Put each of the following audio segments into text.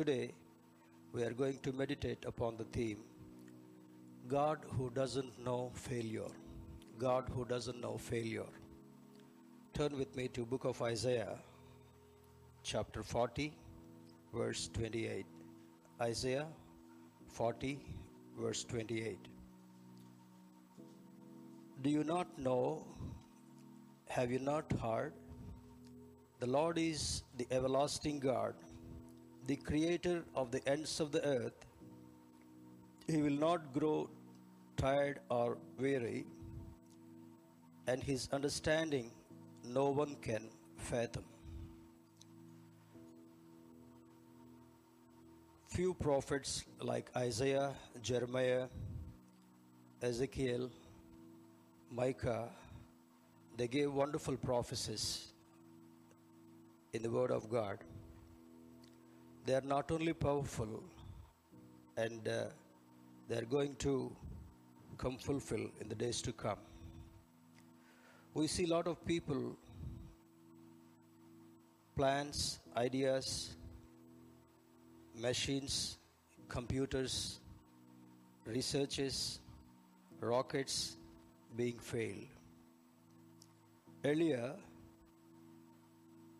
Today, we are going to meditate upon the theme God who doesn't know failure. God who doesn't know failure. Turn with me to book of Isaiah, chapter 40, verse 28. Isaiah 40, verse 28. Do you not know? Have you not heard? The Lord is the everlasting God, the creator of the ends of the earth. He will not grow tired or weary, and his understanding no one can fathom. Few prophets like Isaiah, Jeremiah, Ezekiel, Micah, they gave wonderful prophecies in the Word of God. They are not only powerful and uh, they are going to come fulfill in the days to come. We see a lot of people, plans, ideas, machines, computers, researches, rockets being failed. Earlier,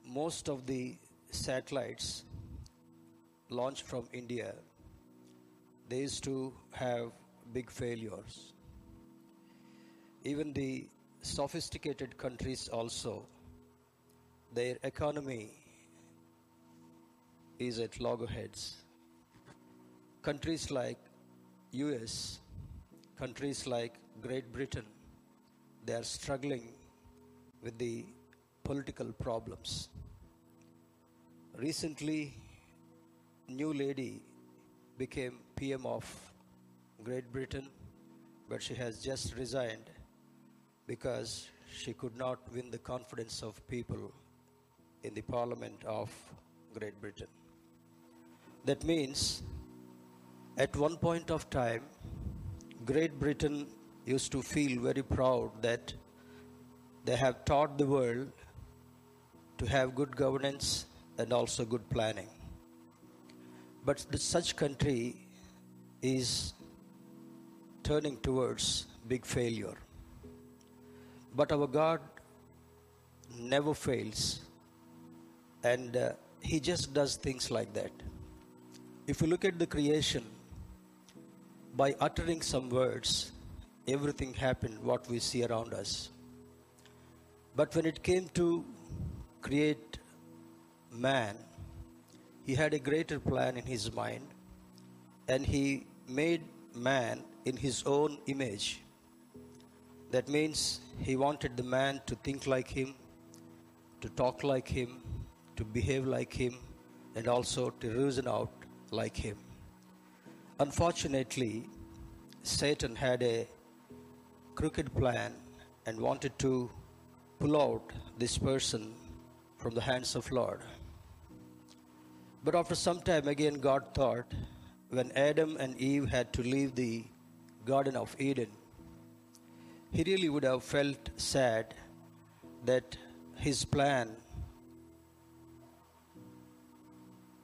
most of the satellites launched from India, they used to have big failures. Even the sophisticated countries also, their economy is at loggerheads. Countries like US, countries like Great Britain, they are struggling with the political problems. Recently, new lady became PM of Great Britain, but she has just resigned because she could not win the confidence of people in the Parliament of Great Britain. That means, at one point of time, Great Britain used to feel very proud that they have taught the world to have good governance and also good planning. But such country is turning towards big failure. But our God never fails, and uh, He just does things like that. If you look at the creation, by uttering some words, everything happened what we see around us. But when it came to create man, he had a greater plan in his mind and he made man in his own image. That means he wanted the man to think like him, to talk like him, to behave like him, and also to reason out like him. Unfortunately, Satan had a crooked plan and wanted to pull out this person from the hands of Lord. But after some time again God thought when Adam and Eve had to leave the Garden of Eden, he really would have felt sad that his plan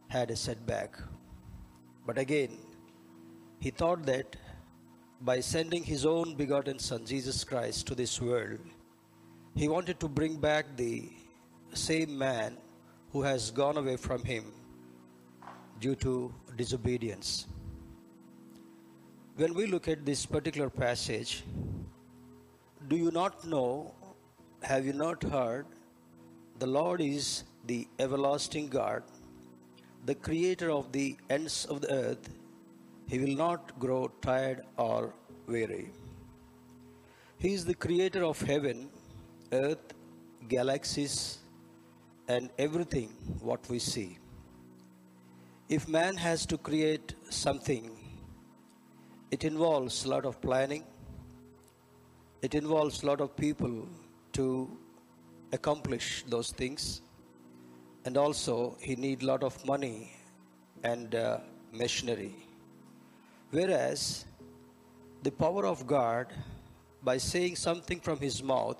had a setback. But again, he thought that by sending his own begotten Son, Jesus Christ, to this world, he wanted to bring back the same man who has gone away from him due to disobedience. When we look at this particular passage, do you not know, have you not heard, the Lord is the everlasting God, the creator of the ends of the earth. He will not grow tired or weary. He is the creator of heaven earth, galaxies, and everything what we see. If man has to create something, it involves a lot of planning, it involves a lot of people to accomplish those things, and also he need a lot of money and uh, machinery. Whereas the power of God, by saying something from his mouth,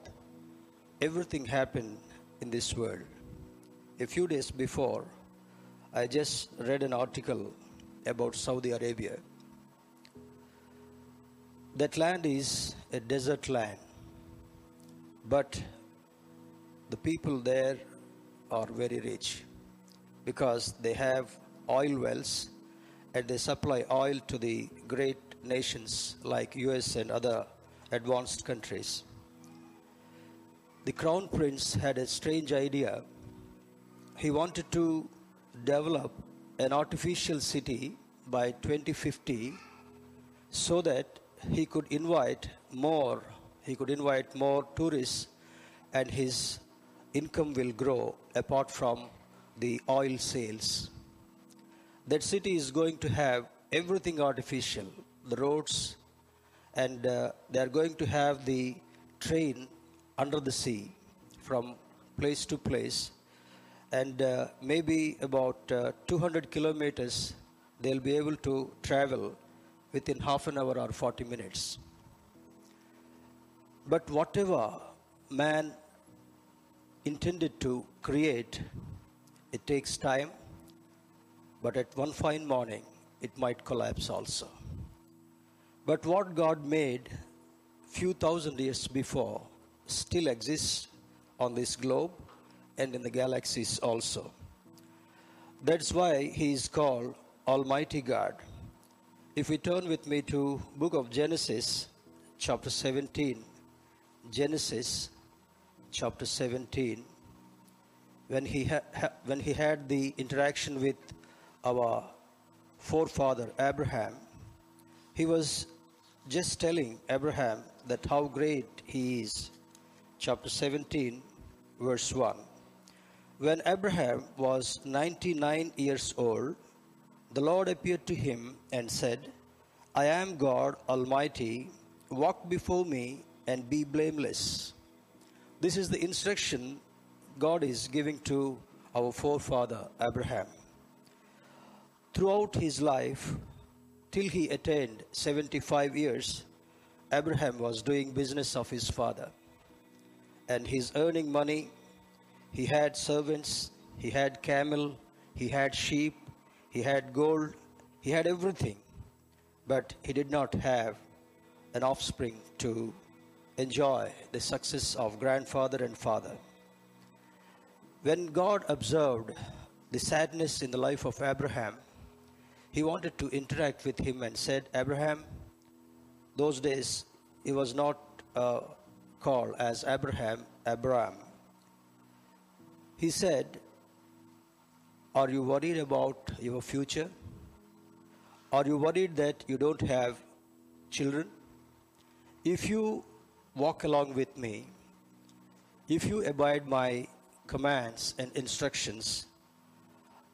everything happened in this world. A few days before, I just read an article about Saudi Arabia. That land is a desert land, but the people there are very rich because they have oil wells and they supply oil to the great nations like US and other advanced countries. The crown prince had a strange idea. He wanted to develop an artificial city by 2050 so that he could invite more he could invite more tourists and his income will grow apart from the oil sales. That city is going to have everything artificial the roads and uh, they are going to have the train under the sea from place to place and uh, maybe about uh, 200 kilometers they'll be able to travel within half an hour or 40 minutes. But whatever man intended to create it takes time but at one fine morning it might collapse also. But what god made few thousand years before still exists on this globe and in the galaxies also. That's why he is called Almighty God. If we turn with me to book of Genesis chapter 17, Genesis chapter 17, when he, ha- when he had the interaction with our forefather Abraham, he was just telling Abraham that how great he is. Chapter 17, verse 1. When Abraham was 99 years old, the Lord appeared to him and said, I am God Almighty, walk before me and be blameless. This is the instruction God is giving to our forefather Abraham. Throughout his life, till he attained 75 years, Abraham was doing business of his father. And he's earning money he had servants, he had camel, he had sheep, he had gold, he had everything. But he did not have an offspring to enjoy the success of grandfather and father. When God observed the sadness in the life of Abraham, he wanted to interact with him and said, Abraham, those days he was not uh, called as Abraham, Abraham. He said, Are you worried about your future? Are you worried that you don't have children? If you walk along with me, if you abide my commands and instructions,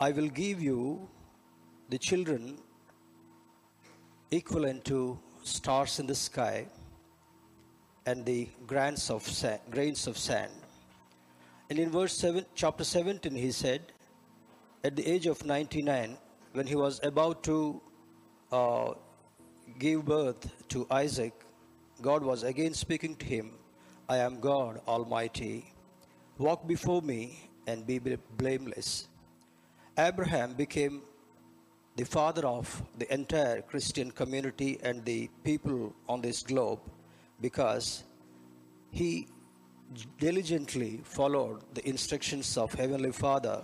I will give you the children equivalent to stars in the sky and the grains of sand, grains of sand. And in verse 7, chapter 17, he said, at the age of 99, when he was about to uh, give birth to Isaac, God was again speaking to him I am God Almighty. Walk before me and be blameless. Abraham became the father of the entire Christian community and the people on this globe because he diligently followed the instructions of Heavenly Father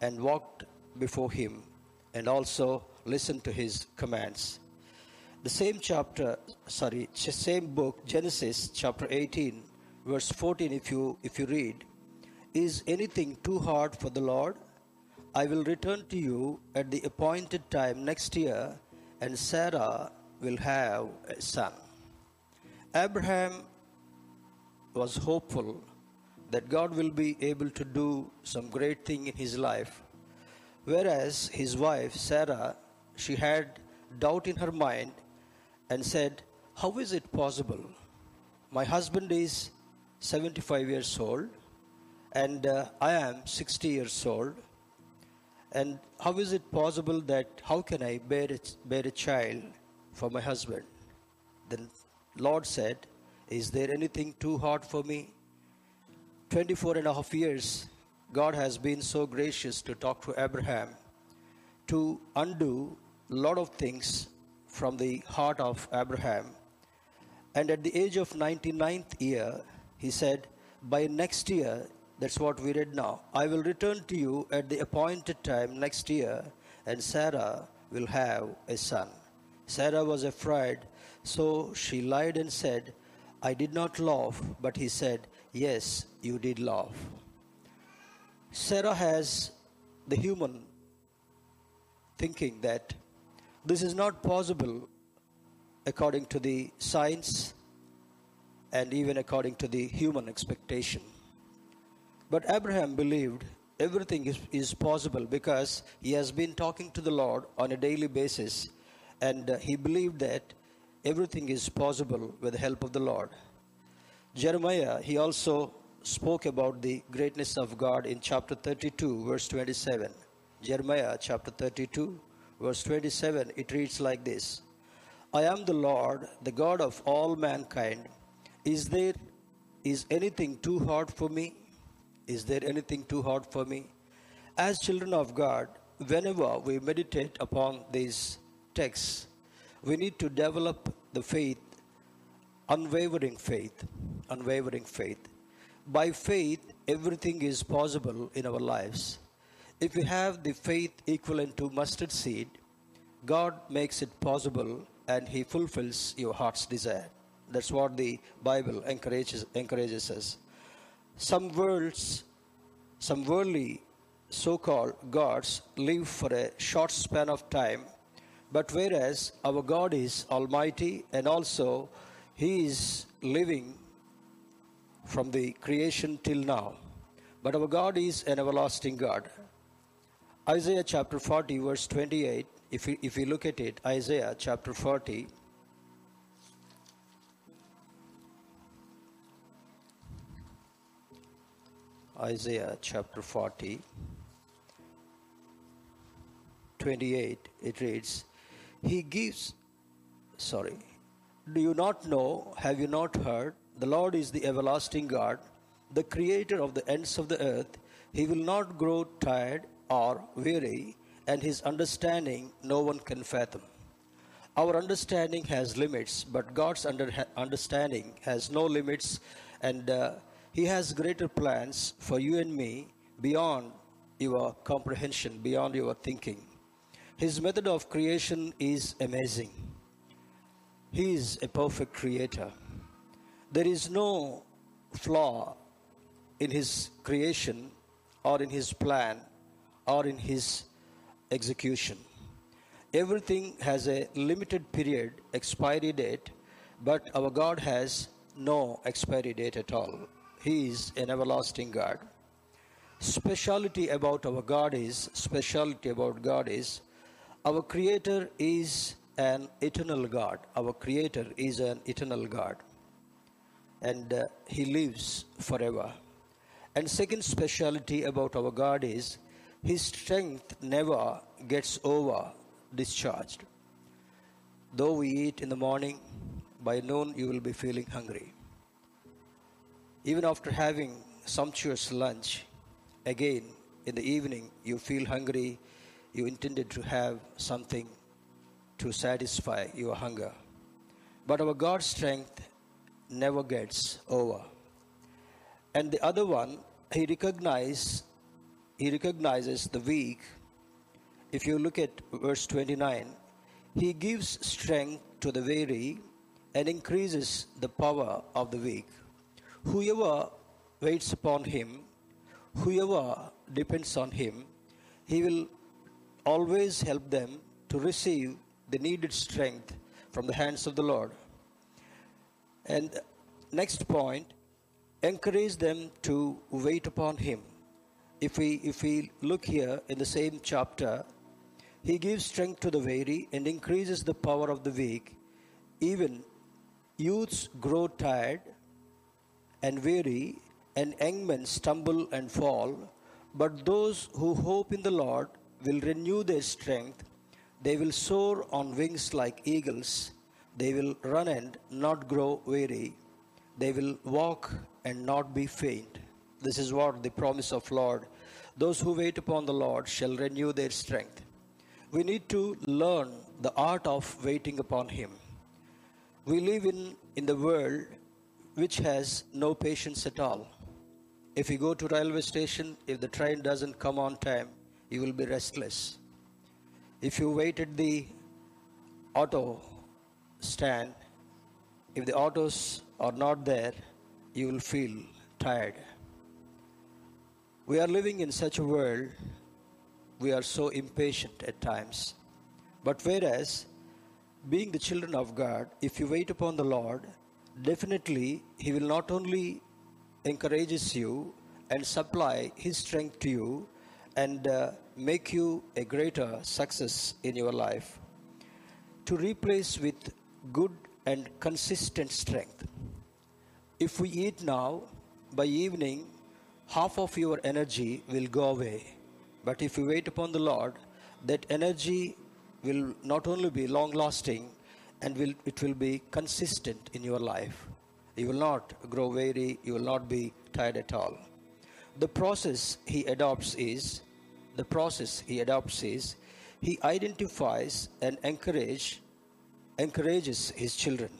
and walked before Him and also listened to His commands. The same chapter, sorry, same book, Genesis chapter 18, verse 14, if you, if you read, Is anything too hard for the Lord? I will return to you at the appointed time next year, and Sarah will have a son. Abraham was hopeful that God will be able to do some great thing in his life. Whereas his wife, Sarah, she had doubt in her mind and said, How is it possible? My husband is 75 years old and uh, I am 60 years old. And how is it possible that, how can I bear a, bear a child for my husband? Then Lord said, is there anything too hard for me? 24 and a half years, God has been so gracious to talk to Abraham. to undo a lot of things from the heart of Abraham. And at the age of 99th year, he said, By next year, that's what we read now, I will return to you at the appointed time next year, and Sarah will have a son. Sarah was afraid, so she lied and said, I did not laugh, but he said, Yes, you did laugh. Sarah has the human thinking that this is not possible according to the science and even according to the human expectation. But Abraham believed everything is, is possible because he has been talking to the Lord on a daily basis and uh, he believed that everything is possible with the help of the Lord. Jeremiah, he also spoke about the greatness of God in chapter 32, verse 27. Jeremiah chapter 32, verse 27, it reads like this I am the Lord, the God of all mankind. Is there is anything too hard for me? Is there anything too hard for me? As children of God, whenever we meditate upon these texts, we need to develop the faith, unwavering faith, unwavering faith. By faith, everything is possible in our lives. If we have the faith equivalent to mustard seed, God makes it possible and He fulfills your heart's desire. That's what the Bible encourages, encourages us. Some worlds, some worldly so called gods live for a short span of time, but whereas our God is almighty and also He is living from the creation till now. But our God is an everlasting God. Isaiah chapter 40, verse 28, if we, if we look at it, Isaiah chapter 40, Isaiah chapter 40, 28, it reads, He gives, sorry, do you not know, have you not heard? The Lord is the everlasting God, the creator of the ends of the earth. He will not grow tired or weary, and his understanding no one can fathom. Our understanding has limits, but God's under, understanding has no limits, and uh, he has greater plans for you and me beyond your comprehension, beyond your thinking. His method of creation is amazing. He is a perfect creator. There is no flaw in his creation or in his plan or in his execution. Everything has a limited period expiry date, but our God has no expiry date at all. He is an everlasting God. Speciality about our God is speciality about God is our Creator is an eternal God. Our Creator is an eternal God, and uh, He lives forever. And second speciality about our God is His strength never gets over discharged. Though we eat in the morning, by noon you will be feeling hungry. Even after having sumptuous lunch, again in the evening you feel hungry, you intended to have something to satisfy your hunger. But our God's strength never gets over. And the other one, he recognizes he recognizes the weak. If you look at verse 29, he gives strength to the weary and increases the power of the weak. Whoever waits upon him, whoever depends on him, he will always help them to receive the needed strength from the hands of the Lord. And next point, encourage them to wait upon him. If we if we look here in the same chapter, he gives strength to the weary and increases the power of the weak. Even youths grow tired and weary, and young men stumble and fall. But those who hope in the Lord will renew their strength. They will soar on wings like eagles. They will run and not grow weary. They will walk and not be faint. This is what the promise of Lord. Those who wait upon the Lord shall renew their strength. we need to learn the art of waiting upon Him. We live in, in the world which has no patience at all. If you go to railway station, if the train doesn't come on time, you will be restless. If you wait at the auto stand, if the autos are not there, you will feel tired. We are living in such a world, we are so impatient at times. But whereas, being the children of God, if you wait upon the Lord, definitely He will not only encourages you and supply His strength to you and uh, make you a greater success in your life. To replace with good and consistent strength. If we eat now, by evening, half of your energy will go away. But if you wait upon the Lord, that energy will not only be long lasting and will, it will be consistent in your life. You will not grow weary, you will not be tired at all. The process he adopts is the process he adopts is he identifies and encourage, encourages his children.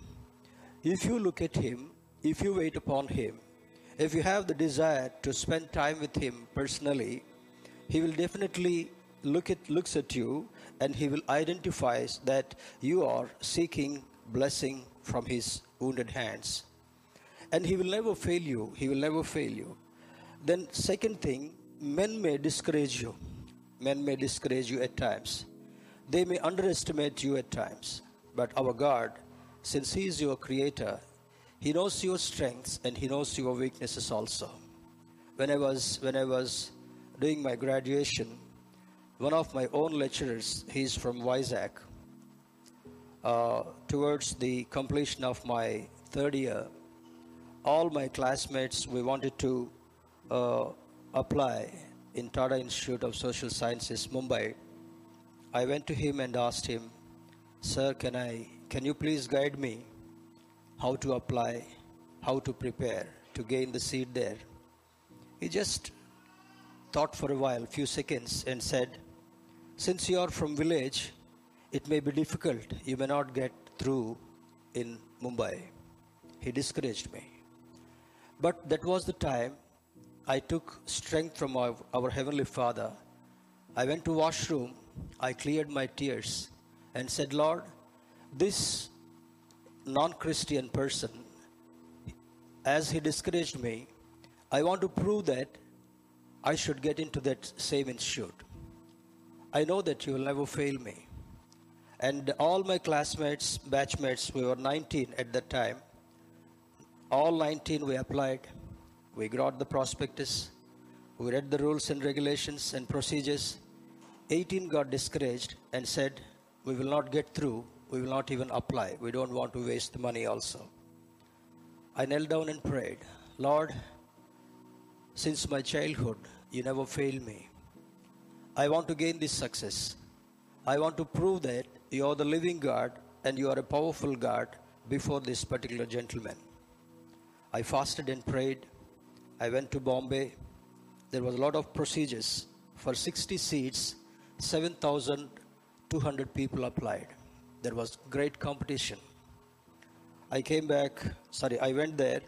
If you look at him, if you wait upon him, if you have the desire to spend time with him personally, he will definitely look at looks at you and he will identify that you are seeking blessing from his wounded hands and he will never fail you he will never fail you then second thing men may discourage you. Men may discourage you at times. They may underestimate you at times. But our god since he is your creator he knows your strengths and he knows your weaknesses also. When i was when i was doing my graduation one of my own lecturers, he's from Vizag, uh, towards the completion of my third year, all my classmates, we wanted to uh, apply in Tata Institute of Social Sciences, Mumbai. I went to him and asked him, Sir, can I, can you please guide me how to apply, how to prepare to gain the seat there? He just thought for a while, few seconds, and said, since you are from village, it may be difficult. You may not get through in Mumbai. He discouraged me. But that was the time I took strength from our, our Heavenly Father. I went to washroom, I cleared my tears and said, Lord, this non-Christian person, as he discouraged me, I want to prove that I should get into that same institute. I know that you will never fail me. And all my classmates, batchmates, we were 19 at that time. All 19 we applied. We got the prospectus. We read the rules and regulations and procedures. 18 got discouraged and said, We will not get through. We will not even apply. We don't want to waste the money also. I knelt down and prayed, Lord, since my childhood, you never fail me. I want to gain this success. I want to prove that you are the living God and you are a powerful God before this particular gentleman. I fasted and prayed. I went to Bombay. There was a lot of procedures. For 60 seats, 7,200 people applied. There was great competition. I came back, sorry, I went there.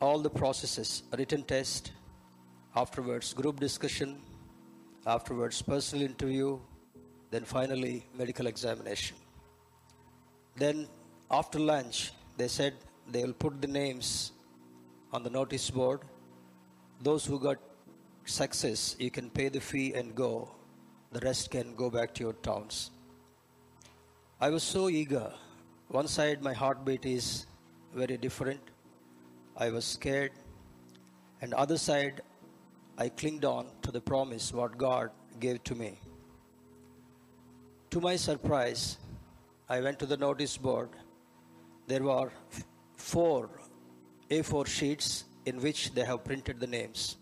All the processes, written test, afterwards group discussion, afterwards personal interview, then finally medical examination. Then after lunch, they said they will put the names on the notice board. Those who got success, you can pay the fee and go. The rest can go back to your towns. I was so eager. One side, my heartbeat is very different. I was scared. And other side, I clinged on to the promise what God gave to me. To my surprise, I went to the notice board. There were four A4 sheets in which they have printed the names.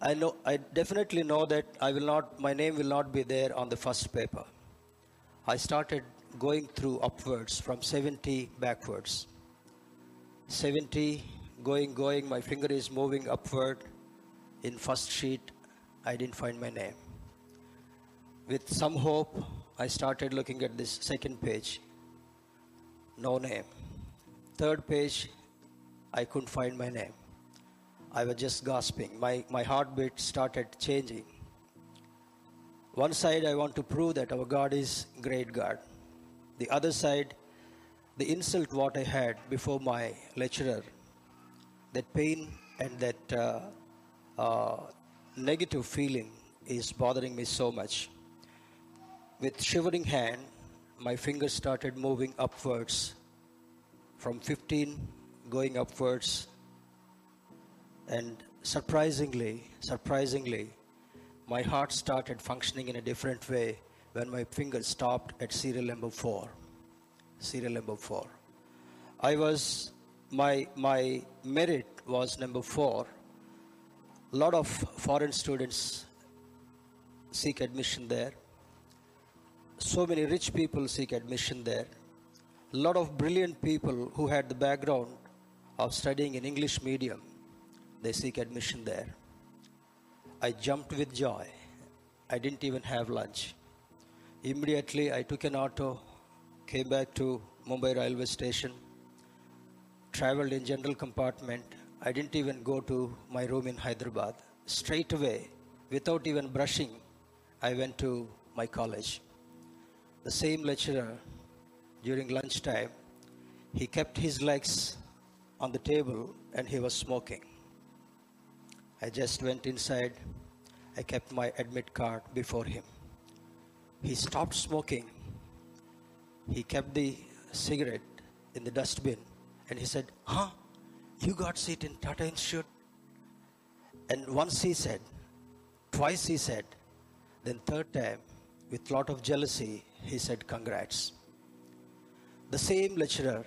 I know I definitely know that I will not my name will not be there on the first paper. I started going through upwards from 70 backwards. 70 going going my finger is moving upward in first sheet, I didn't find my name. With some hope, I started looking at this second page. No name. Third page, I couldn't find my name. I was just gasping. My, my heartbeat started changing. One side, I want to prove that our God is great God. The other side, the insult what I had before my lecturer, that pain and that uh, uh, negative feeling is bothering me so much. With shivering hand, my fingers started moving upwards from 15 going upwards. And surprisingly surprisingly my heart started functioning in a different way when my fingers stopped at serial number 4 serial number 4 i was my my merit was number 4 a lot of foreign students seek admission there. So many rich people seek admission there. A lot of brilliant people who had the background of studying in English medium, they seek admission there. I jumped with joy. I didn't even have lunch. Immediately, I took an auto, came back to Mumbai railway station, traveled in general compartment. I didn't even go to my room in Hyderabad. Straight away, without even brushing, I went to my college the same lecturer during lunchtime, he kept his legs on the table and he was smoking. I just went inside. I kept my admit card before him. He stopped smoking. He kept the cigarette in the dustbin and he said, Huh? You got seat in Tata Institute? And once he said, twice he said, then third time, with lot of jealousy, he said, Congrats. The same lecturer,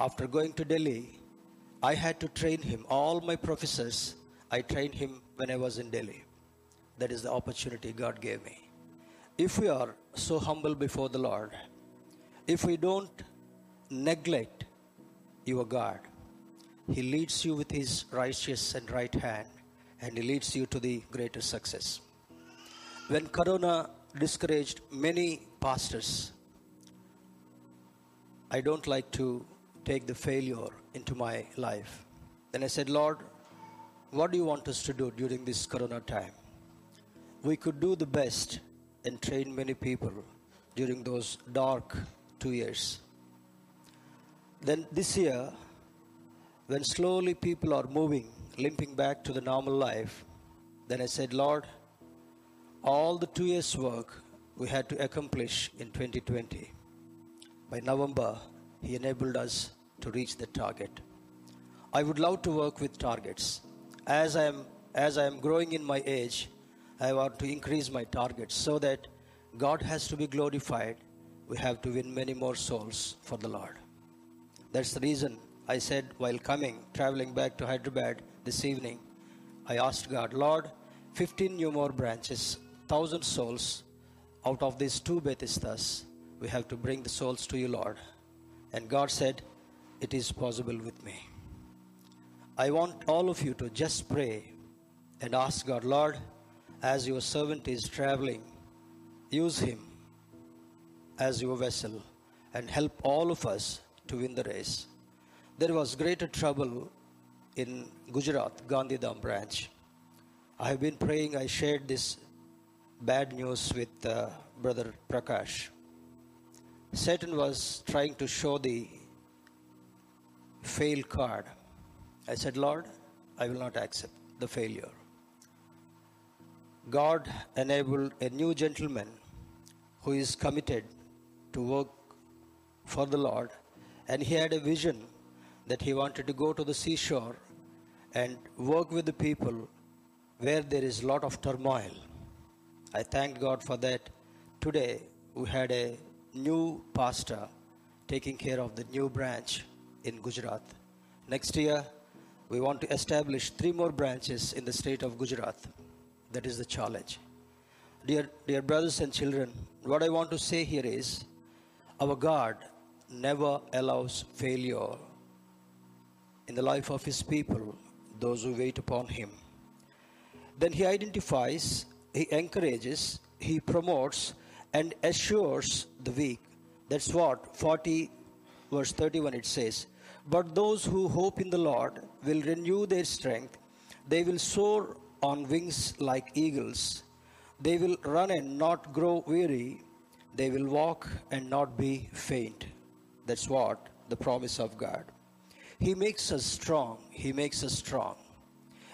after going to Delhi, I had to train him. All my professors, I trained him when I was in Delhi. That is the opportunity God gave me. If we are so humble before the Lord, if we don't neglect your God, He leads you with His righteous and right hand, and He leads you to the greater success. When Corona discouraged many pastors. I don't like to take the failure into my life. Then I said, Lord, what do you want us to do during this corona time? We could do the best and train many people during those dark two years. Then this year, when slowly people are moving, limping back to the normal life, then I said, Lord, all the two years' work we had to accomplish in 2020. By November, he enabled us to reach the target. I would love to work with targets. As I am as I am growing in my age, I want to increase my targets so that God has to be glorified. We have to win many more souls for the Lord. That's the reason I said while coming, traveling back to Hyderabad this evening, I asked God, Lord, 15 new more branches, 1,000 souls, out of these two Bethesdas, we have to bring the souls to you, Lord. And God said, It is possible with me. I want all of you to just pray and ask God, Lord, as your servant is traveling, use him as your vessel and help all of us to win the race. There was greater trouble in Gujarat, Gandhidham branch. I have been praying, I shared this bad news with uh, Brother Prakash. Satan was trying to show the fail card. I said, Lord, I will not accept the failure. God enabled a new gentleman who is committed to work for the Lord, and he had a vision that he wanted to go to the seashore and work with the people where there is a lot of turmoil I thank God for that. Today, we had a new pastor taking care of the new branch in Gujarat. Next year, we want to establish three more branches in the state of Gujarat. That is the challenge. Dear, dear brothers and children, what I want to say here is our God never allows failure in the life of His people, those who wait upon Him. Then He identifies he encourages he promotes and assures the weak. That's what 40 verse 31 it says. But those who hope in the Lord will renew their strength. They will soar on wings like eagles. They will run and not grow weary. They will walk and not be faint. That's what the promise of God. He makes us strong. He makes us strong.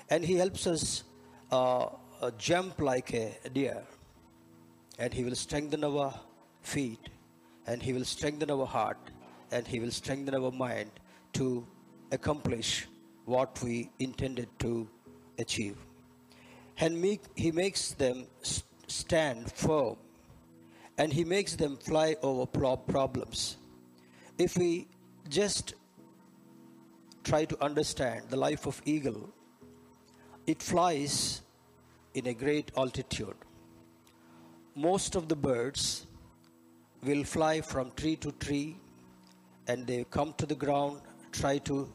And He helps us uh, uh, jump like a deer. And He will strengthen our feet. And He will strengthen our heart. And He will strengthen our mind to accomplish what we intended to achieve. And make, He makes them stand firm. And He makes them fly over problems. If we just try to understand the life of eagle, it flies in a great altitude. Most of the birds will fly from tree to tree and they come to the ground, try to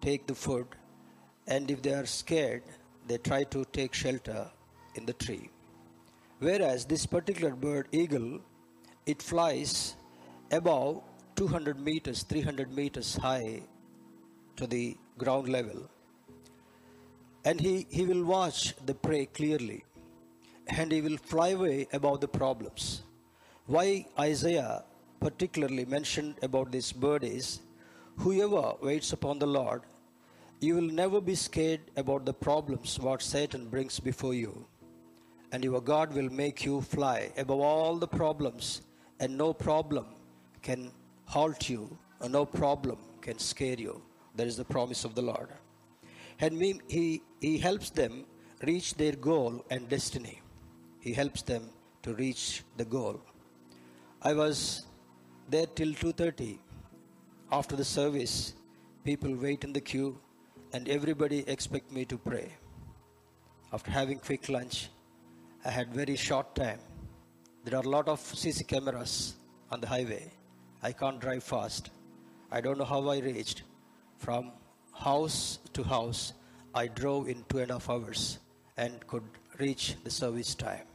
take the food, and if they are scared, they try to take shelter in the tree. Whereas this particular bird, eagle, it flies above 200 meters, 300 meters high to the ground level. And he, he will watch the prey clearly and he will fly away above the problems. Why Isaiah particularly mentioned about this bird is whoever waits upon the Lord, you will never be scared about the problems what Satan brings before you. And your God will make you fly above all the problems, and no problem can halt you, or no problem can scare you. That is the promise of the Lord. And he, he helps them reach their goal and destiny. He helps them to reach the goal. I was there till 2:30. After the service, people wait in the queue and everybody expect me to pray. After having quick lunch, I had very short time. There are a lot of CC cameras on the highway. I can't drive fast. I don't know how I reached. From house to house, I drove in two and a half hours and could reach the service time.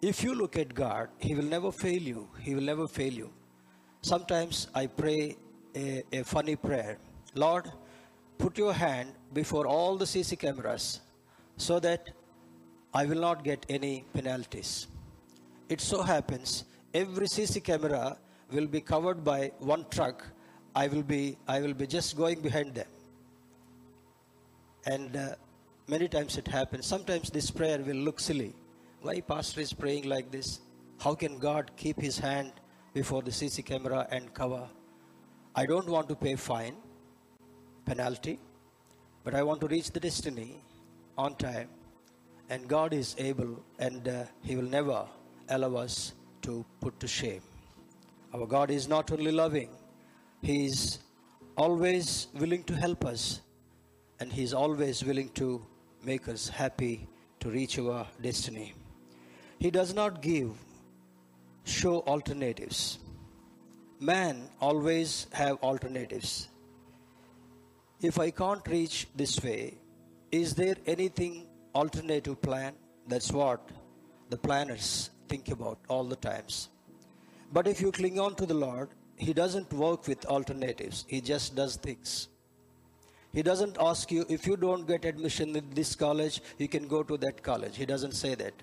If you look at God, He will never fail you. He will never fail you. Sometimes I pray a, a funny prayer Lord, put your hand before all the CC cameras so that I will not get any penalties. It so happens every CC camera will be covered by one truck I will be I will be just going behind them. And uh, many times it happens. Sometimes this prayer will look silly. Why pastor is praying like this? How can God keep his hand before the CC camera and cover? I don't want to pay fine, penalty, but I want to reach the destiny on time. And God is able, and uh, He will never allow us to put to shame. Our God is not only loving, he is always willing to help us, and He is always willing to make us happy to reach our destiny. He does not give show alternatives. Man always have alternatives. If I can't reach this way, is there anything alternative plan? That's what the planners think about all the times. But if you cling on to the Lord, he doesn't work with alternatives. He just does things. He doesn't ask you, if you don't get admission in this college, you can go to that college. He doesn't say that.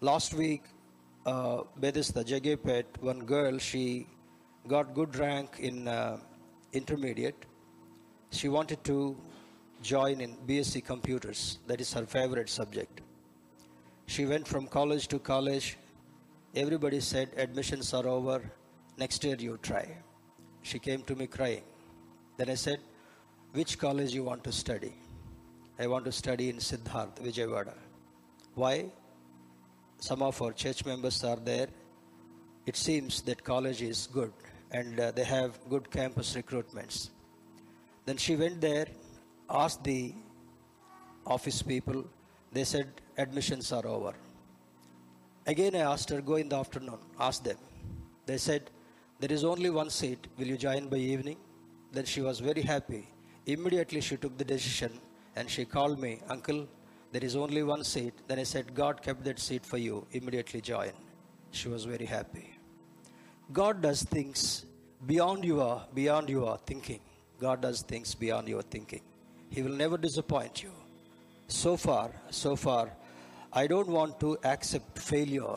Last week, uh, Bethesda, Jagepet, one girl, she got good rank in uh, intermediate. She wanted to join in BSc computers. That is her favorite subject. She went from college to college. Everybody said admissions are over Next year you try. She came to me crying. Then I said, Which college you want to study? I want to study in Siddharth, Vijayawada. Why? Some of our church members are there. It seems that college is good and uh, they have good campus recruitments. Then she went there, asked the office people. They said admissions are over. Again, I asked her, go in the afternoon, ask them. They said there is only one seat. Will you join by evening? Then she was very happy. Immediately she took the decision and she called me, Uncle, There is only one seat. Then I said, God kept that seat for you. Immediately join. She was very happy. God does things beyond your beyond your thinking. God does things beyond your thinking. He will never disappoint you. So far, so far, I don't want to accept failure.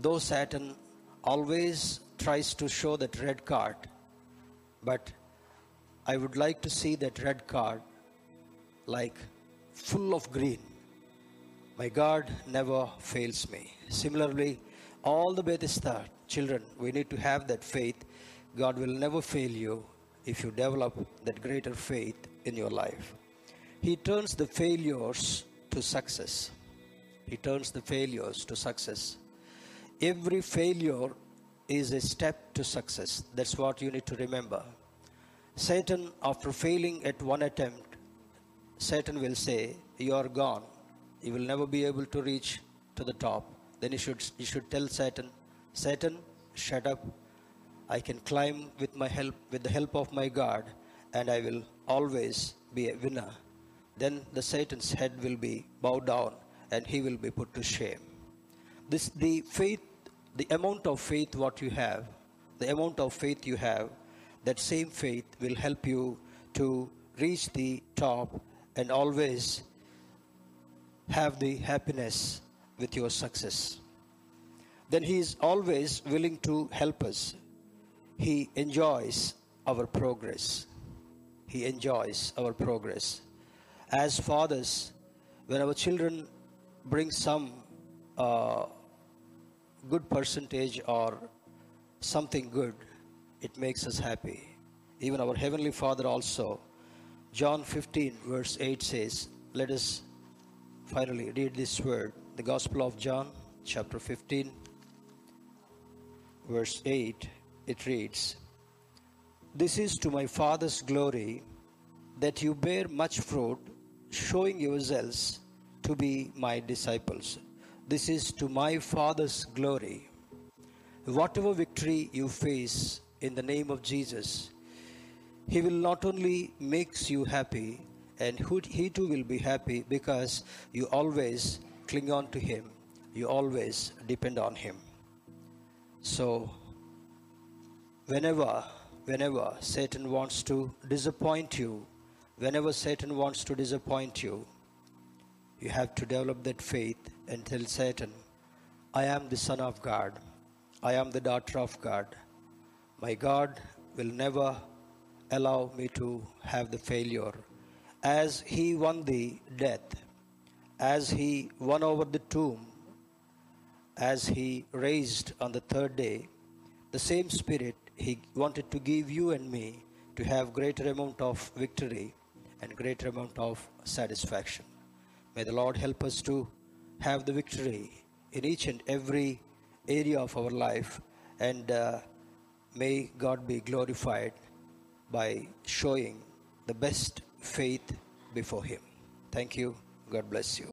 Though Satan always tries to show that red card, but I would like to see that red card like full of green. My God never fails me. Similarly, all the Bethesda children, we need to have that faith. God will never fail you if you develop that greater faith in your life. He turns the failures to success. He turns the failures to success. Every failure is a step to success. That's what you need to remember. Satan, after failing at one attempt, Satan will say, You are gone. You will never be able to reach to the top. Then you should, you should tell Satan, Satan, shut up. I can climb with my help, with the help of my God, and I will always be a winner. Then the Satan's head will be bowed down, and he will be put to shame. This the faith, the amount of faith what you have, the amount of faith you have, that same faith will help you to reach the top and always have the happiness with your success. Then He is always willing to help us. He enjoys our progress. He enjoys our progress. As fathers, when our children bring some uh, good percentage or something good, it makes us happy. Even our Heavenly Father also. John 15, verse 8 says, Let us finally read this word. The Gospel of John, chapter 15, verse 8. It reads, This is to my Father's glory that you bear much fruit, showing yourselves to be my disciples. This is to my Father's glory. Whatever victory you face in the name of Jesus, He will not only makes you happy, and He too will be happy because you always cling on to Him, you always depend on Him. So, whenever, whenever Satan wants to disappoint you, whenever Satan wants to disappoint you, you have to develop that faith and tell Satan, I am the Son of God, I am the daughter of God my God will never allow me to have the failure. As He won the death, as He won over the tomb, as He raised on the third day, the same Spirit He wanted to give you and me to have greater amount of victory and greater amount of satisfaction. May the Lord help us to have the victory in each and every area of our life and uh, May God be glorified by showing the best faith before Him. Thank you. God bless you.